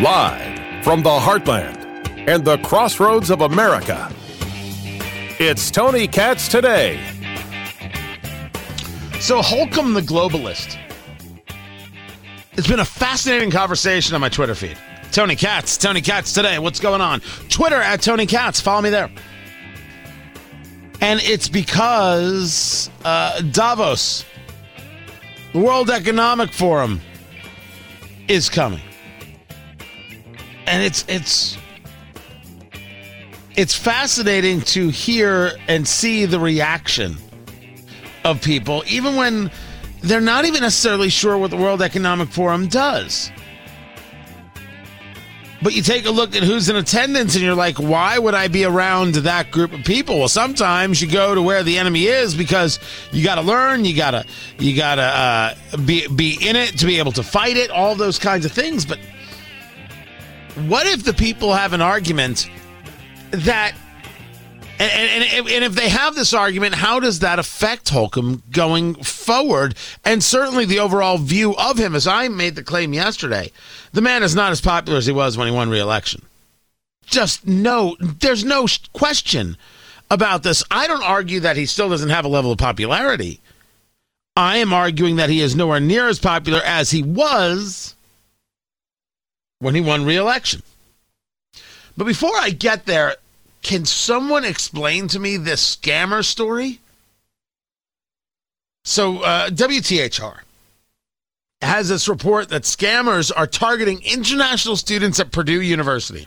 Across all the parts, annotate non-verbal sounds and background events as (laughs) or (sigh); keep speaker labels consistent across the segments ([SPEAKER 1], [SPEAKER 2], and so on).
[SPEAKER 1] Live from the heartland and the crossroads of America, it's Tony Katz today.
[SPEAKER 2] So, Holcomb the Globalist. It's been a fascinating conversation on my Twitter feed. Tony Katz, Tony Katz today. What's going on? Twitter at Tony Katz. Follow me there. And it's because uh, Davos, the World Economic Forum, is coming. And it's it's it's fascinating to hear and see the reaction of people, even when they're not even necessarily sure what the World Economic Forum does. But you take a look at who's in attendance and you're like, why would I be around that group of people? Well, sometimes you go to where the enemy is because you got to learn, you got to you got to uh, be be in it to be able to fight it, all those kinds of things. But what if the people have an argument that and, and, and, if they have this argument, how does that affect Holcomb going forward? And certainly the overall view of him, as I made the claim yesterday, the man is not as popular as he was when he won re-election. Just no, there's no question about this. I don't argue that he still doesn't have a level of popularity. I am arguing that he is nowhere near as popular as he was when he won re-election. But before I get there, can someone explain to me this scammer story? So, uh, WTHR has this report that scammers are targeting international students at Purdue University,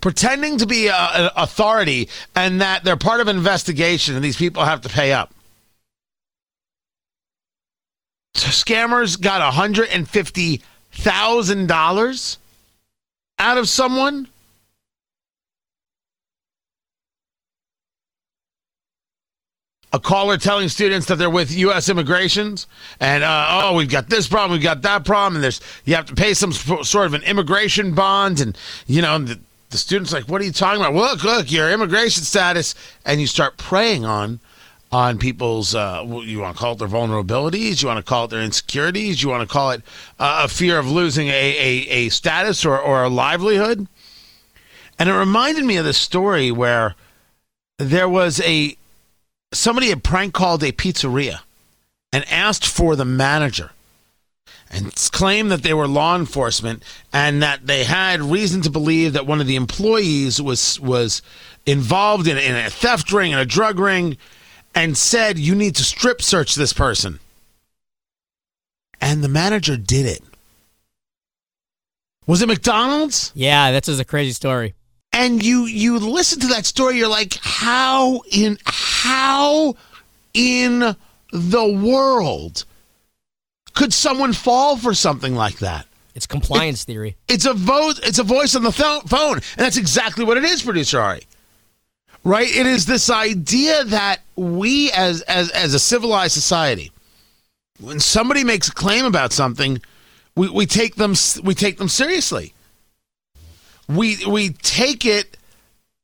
[SPEAKER 2] pretending to be an authority and that they're part of an investigation and these people have to pay up. So scammers got $150,000 out of someone a caller telling students that they're with U.S. immigrations and uh, oh we've got this problem we've got that problem and there's you have to pay some sort of an immigration bond and you know the, the students like what are you talking about look look your immigration status and you start preying on on people's uh, you want to call it their vulnerabilities you want to call it their insecurities you want to call it uh, a fear of losing a, a, a status or, or a livelihood and it reminded me of this story where there was a somebody had prank called a pizzeria and asked for the manager and claimed that they were law enforcement and that they had reason to believe that one of the employees was was involved in, in a theft ring and a drug ring and said you need to strip search this person. And the manager did it. Was it mcdonald's?
[SPEAKER 3] Yeah that's just a crazy story
[SPEAKER 2] and you you listen to that story you're like how in how in the world could someone fall for something like that?
[SPEAKER 3] It's compliance
[SPEAKER 2] it,
[SPEAKER 3] theory.
[SPEAKER 2] It's a vote it's a voice on the th- phone and that's exactly what it is producer ari. Right? It is this idea that we as as as a civilized society when somebody makes a claim about something we, we take them we take them seriously we we take it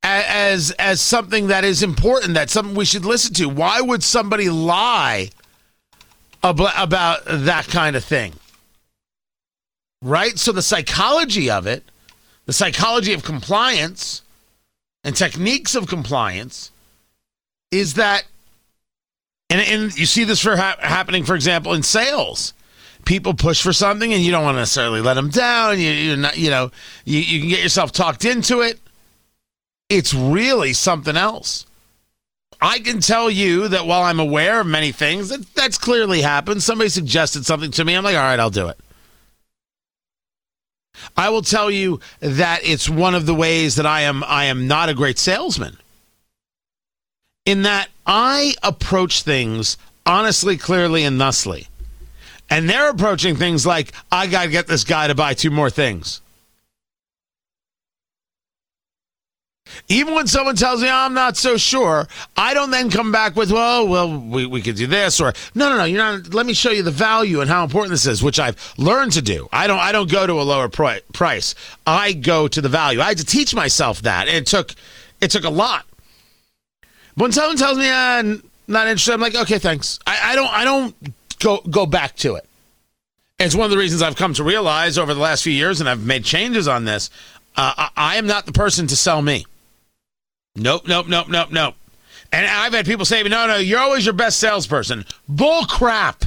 [SPEAKER 2] as as something that is important, that something we should listen to. Why would somebody lie about, about that kind of thing? Right? So the psychology of it, the psychology of compliance and techniques of compliance is that and, and you see this for ha- happening for example in sales people push for something and you don't want to necessarily let them down. You, you're not, you know, you, you can get yourself talked into it. It's really something else. I can tell you that while I'm aware of many things, that that's clearly happened. Somebody suggested something to me. I'm like, all right, I'll do it. I will tell you that it's one of the ways that I am I am not a great salesman. In that I approach things honestly, clearly, and thusly. And they're approaching things like, I got to get this guy to buy two more things. Even when someone tells me oh, I'm not so sure, I don't then come back with, well, well, we, we could do this or no, no, no. You're not. Let me show you the value and how important this is, which I've learned to do. I don't. I don't go to a lower price. I go to the value. I had to teach myself that. It took. It took a lot. But When someone tells me, uh, I'm not interested. I'm like, okay, thanks. I, I don't I don't go go back to it. It's one of the reasons I've come to realize over the last few years, and I've made changes on this. Uh, I, I am not the person to sell me. Nope, nope, nope, nope, nope. And I've had people say, no, no, you're always your best salesperson. Bull crap.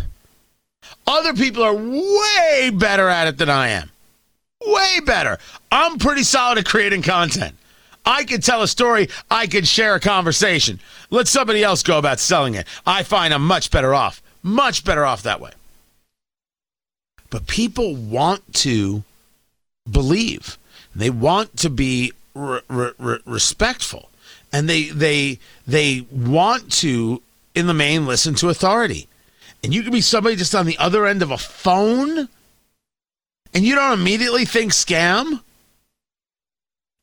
[SPEAKER 2] Other people are way better at it than I am. Way better. I'm pretty solid at creating content. I could tell a story, I could share a conversation. Let somebody else go about selling it. I find I'm much better off. Much better off that way. But people want to believe. They want to be re- re- respectful. And they they they want to in the main listen to authority. And you can be somebody just on the other end of a phone and you don't immediately think scam.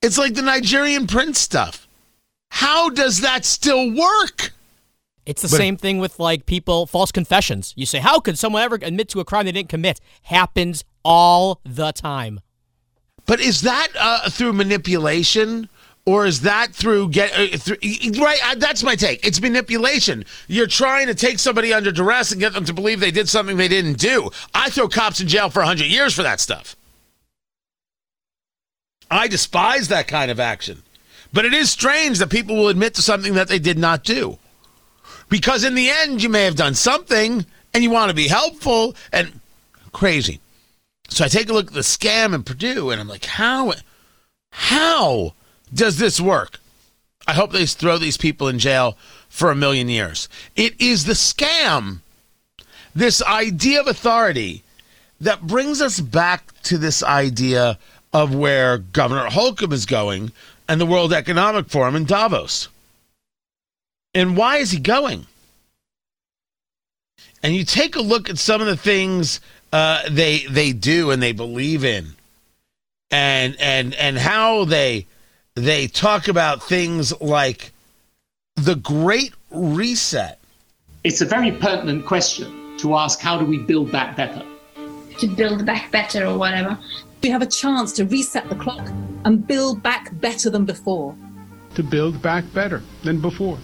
[SPEAKER 2] It's like the nigerian prince stuff. How does that still work
[SPEAKER 3] it's the but, same thing with like people false confessions you say how could someone ever admit to a crime they didn't commit happens all the time
[SPEAKER 2] but is that uh, through manipulation or is that through get uh, through, right? Uh, that's my take. It's manipulation. You're trying to take somebody under duress and get them to believe they did something they didn't do. I throw cops in jail for hundred years for that stuff. I despise that kind of action, but it is strange that people will admit to something that they did not do, because in the end, you may have done something and you want to be helpful and crazy. So I take a look at the scam in Purdue, and I'm like, how, how? does this work? I hope they throw these people in jail for a million years. It is the scam, this idea of authority, that brings us back to this idea of where Governor Holcomb is going and the World Economic Forum in Davos. And why is he going? And you take a look at some of the things uh, they they do and they believe in, and and and how they they talk about things like the Great Reset.
[SPEAKER 4] It's a very pertinent question to ask how do we build back better?
[SPEAKER 5] To build back better or whatever.
[SPEAKER 6] We have a chance to reset the clock and build back better than before.
[SPEAKER 7] To build back better than before.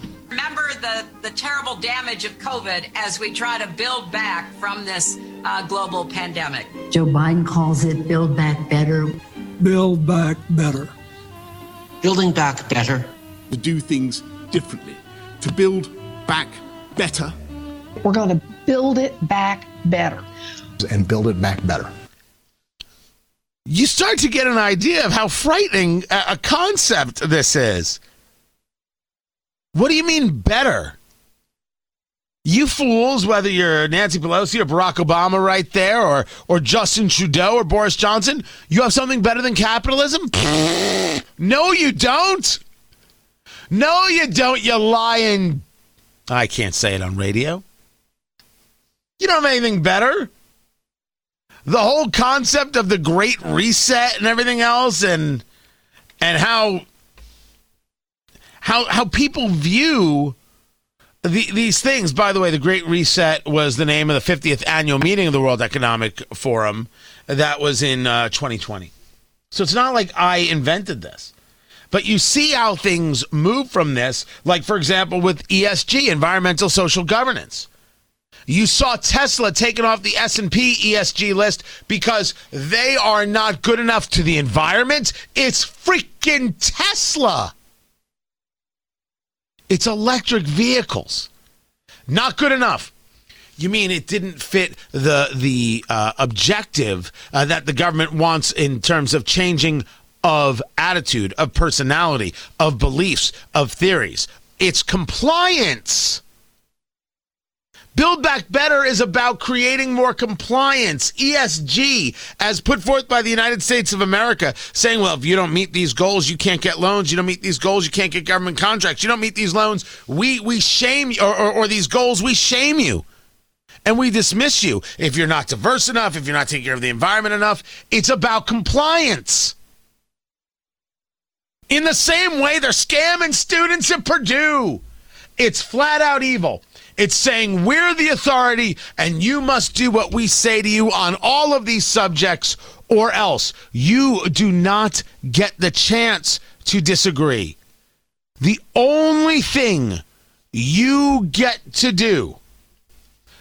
[SPEAKER 8] Remember the, the terrible damage of COVID as we try to build back from this uh, global pandemic.
[SPEAKER 9] Joe Biden calls it Build Back Better.
[SPEAKER 10] Build Back Better
[SPEAKER 11] building back better.
[SPEAKER 12] To do things differently, to build back better.
[SPEAKER 13] We're going to build it back better.
[SPEAKER 14] And build it back better.
[SPEAKER 2] You start to get an idea of how frightening a concept this is. What do you mean better? You fools, whether you're Nancy Pelosi or Barack Obama right there, or, or Justin Trudeau or Boris Johnson, you have something better than capitalism? (laughs) no, you don't. No, you don't, you lying. I can't say it on radio. You don't have anything better. The whole concept of the Great Reset and everything else, and and how how how people view the, these things, by the way, the Great Reset was the name of the 50th annual meeting of the World Economic Forum. That was in uh, 2020. So it's not like I invented this. But you see how things move from this, like, for example, with ESG, environmental social governance. You saw Tesla taken off the S&P ESG list because they are not good enough to the environment. It's freaking Tesla. It's electric vehicles. Not good enough. You mean it didn't fit the the uh, objective uh, that the government wants in terms of changing of attitude, of personality, of beliefs, of theories? It's compliance. Build Back Better is about creating more compliance. ESG, as put forth by the United States of America, saying, well, if you don't meet these goals, you can't get loans. You don't meet these goals, you can't get government contracts. You don't meet these loans, we, we shame you, or, or, or these goals, we shame you. And we dismiss you if you're not diverse enough, if you're not taking care of the environment enough. It's about compliance. In the same way, they're scamming students at Purdue. It's flat out evil. It's saying we're the authority and you must do what we say to you on all of these subjects, or else you do not get the chance to disagree. The only thing you get to do,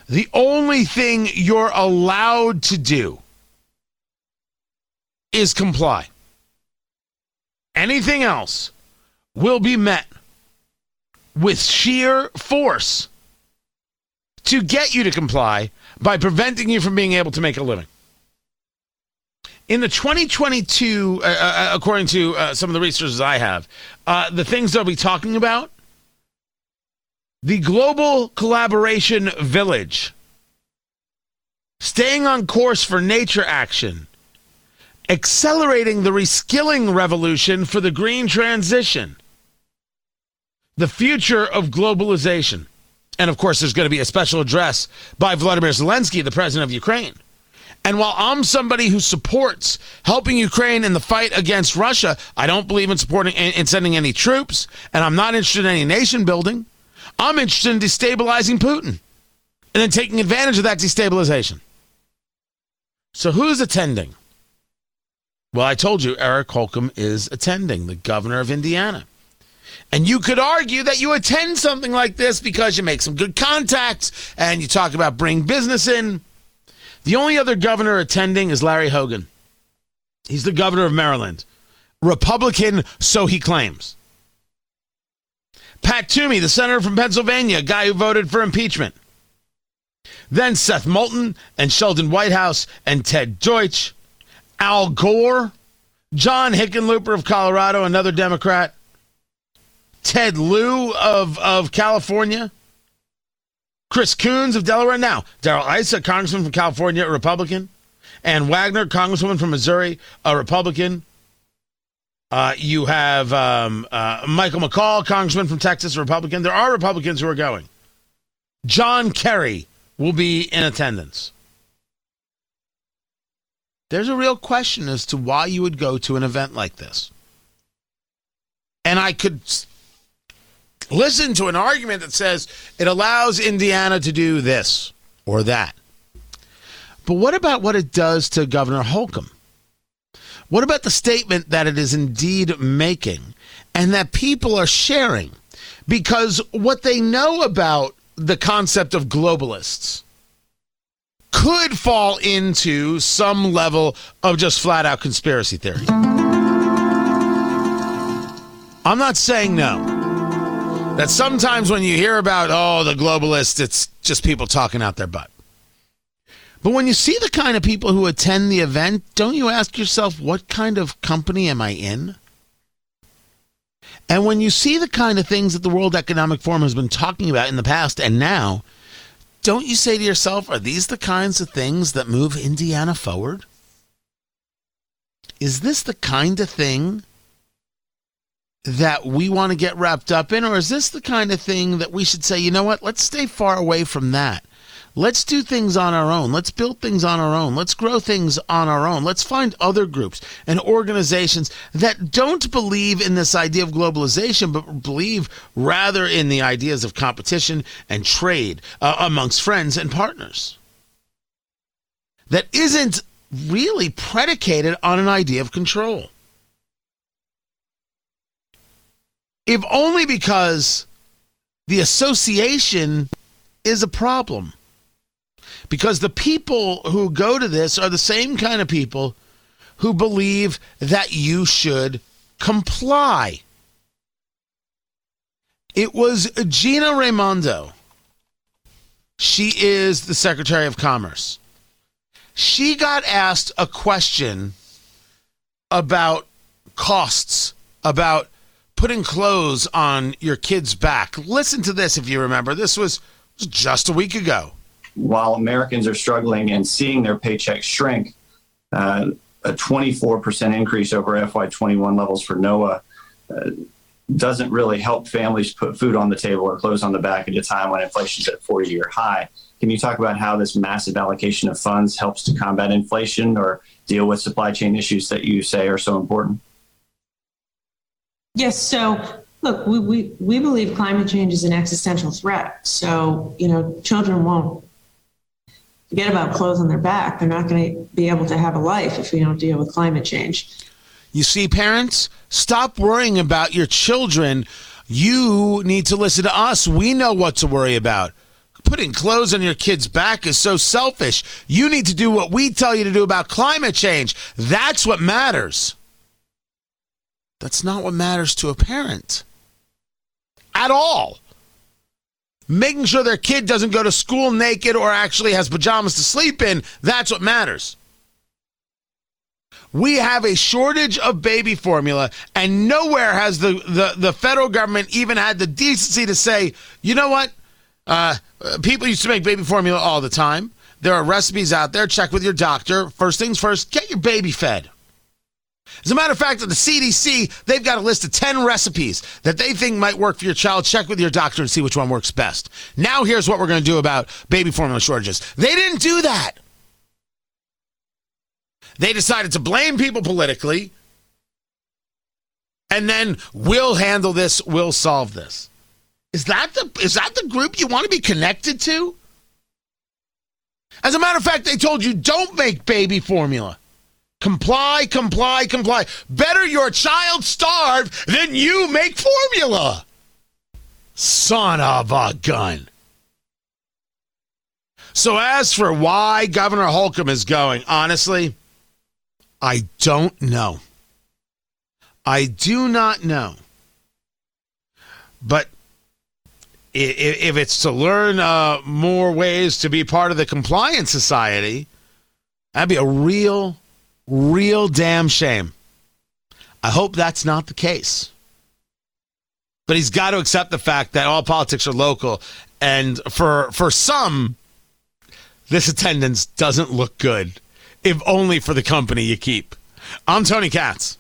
[SPEAKER 2] the only thing you're allowed to do, is comply. Anything else will be met with sheer force to get you to comply by preventing you from being able to make a living. In the 2022, uh, uh, according to uh, some of the resources I have, uh, the things they'll be talking about the global collaboration village, staying on course for nature action, accelerating the reskilling revolution for the green transition, the future of globalization. And of course, there's going to be a special address by Vladimir Zelensky, the president of Ukraine. And while I'm somebody who supports helping Ukraine in the fight against Russia, I don't believe in supporting in sending any troops, and I'm not interested in any nation building. I'm interested in destabilizing Putin and then taking advantage of that destabilization. So who's attending? Well, I told you Eric Holcomb is attending, the governor of Indiana. And you could argue that you attend something like this because you make some good contacts and you talk about bring business in. The only other governor attending is Larry Hogan. He's the governor of Maryland. Republican, so he claims. Pat Toomey, the senator from Pennsylvania, guy who voted for impeachment. Then Seth Moulton and Sheldon Whitehouse and Ted Deutch, Al Gore, John Hickenlooper of Colorado, another Democrat, Ted Lieu of, of California, Chris Coons of Delaware. Now, Darrell Issa, congressman from California, a Republican. Ann Wagner, congresswoman from Missouri, a Republican. Uh, you have um, uh, Michael McCaul, congressman from Texas, a Republican. There are Republicans who are going. John Kerry will be in attendance. There's a real question as to why you would go to an event like this. And I could listen to an argument that says it allows Indiana to do this or that. But what about what it does to Governor Holcomb? What about the statement that it is indeed making and that people are sharing? Because what they know about the concept of globalists could fall into some level of just flat out conspiracy theory. I'm not saying no. That sometimes when you hear about, oh, the globalists, it's just people talking out their butt. But when you see the kind of people who attend the event, don't you ask yourself, what kind of company am I in? And when you see the kind of things that the World Economic Forum has been talking about in the past and now, don't you say to yourself, are these the kinds of things that move Indiana forward? Is this the kind of thing that we want to get wrapped up in? Or is this the kind of thing that we should say, you know what, let's stay far away from that? Let's do things on our own. Let's build things on our own. Let's grow things on our own. Let's find other groups and organizations that don't believe in this idea of globalization, but believe rather in the ideas of competition and trade uh, amongst friends and partners. That isn't really predicated on an idea of control. If only because the association is a problem because the people who go to this are the same kind of people who believe that you should comply. It was Gina Raimondo. She is the Secretary of Commerce. She got asked a question about costs, about putting clothes on your kid's back. Listen to this if you remember. This was just a week ago
[SPEAKER 15] while Americans are struggling and seeing their paychecks shrink, uh, a 24% increase over FY21 levels for NOAA uh, doesn't really help families put food on the table or clothes on the back at a time when inflation is at a 40 year high. Can you talk about how this massive allocation of funds helps to combat inflation or deal with supply chain issues that you say are so important?
[SPEAKER 16] Yes. So, look, we, we, we believe climate change is an existential threat. So, you know, children won't forget about clothes on their back. They're not going to be able to have a life if we don't deal with climate change.
[SPEAKER 2] You see, parents, stop worrying about your children You need to listen to us. We know what to worry about. Putting clothes on your kid's back is so selfish. You need to do what we tell you to do about climate change. That's what matters. That's not what matters to a parent at all. Making sure their kid doesn't go to school naked or actually has pajamas to sleep in, that's what matters. We have a shortage of baby formula, and nowhere has the, the, the federal government even had the decency to say, you know what? Uh, people used to make baby formula all the time. There are recipes out there. Check with your doctor. First things first, get your baby fed. As a matter of fact, at the CDC, they've got a list of 10 recipes that they think might work for your child. Check with your doctor and see which one works best. Now, here's what we're going to do about baby formula shortages. They didn't do that. They decided to blame people politically, and then we'll handle this, we'll solve this. Is that the is that the group you want to be connected to? As a matter of fact, they told you don't make baby formula. Comply, comply, comply. Better your child starve than you make formula. Son of a gun. So, as for why Governor Holcomb is going, honestly, I don't know. I do not know. But if it's to learn uh, more ways to be part of the compliance society, that'd be a real, real damn shame. I hope that's not the case. But he's got to accept the fact that all politics are local, and for for some, this attendance doesn't look good, if only for the company you keep. I'm Tony Katz.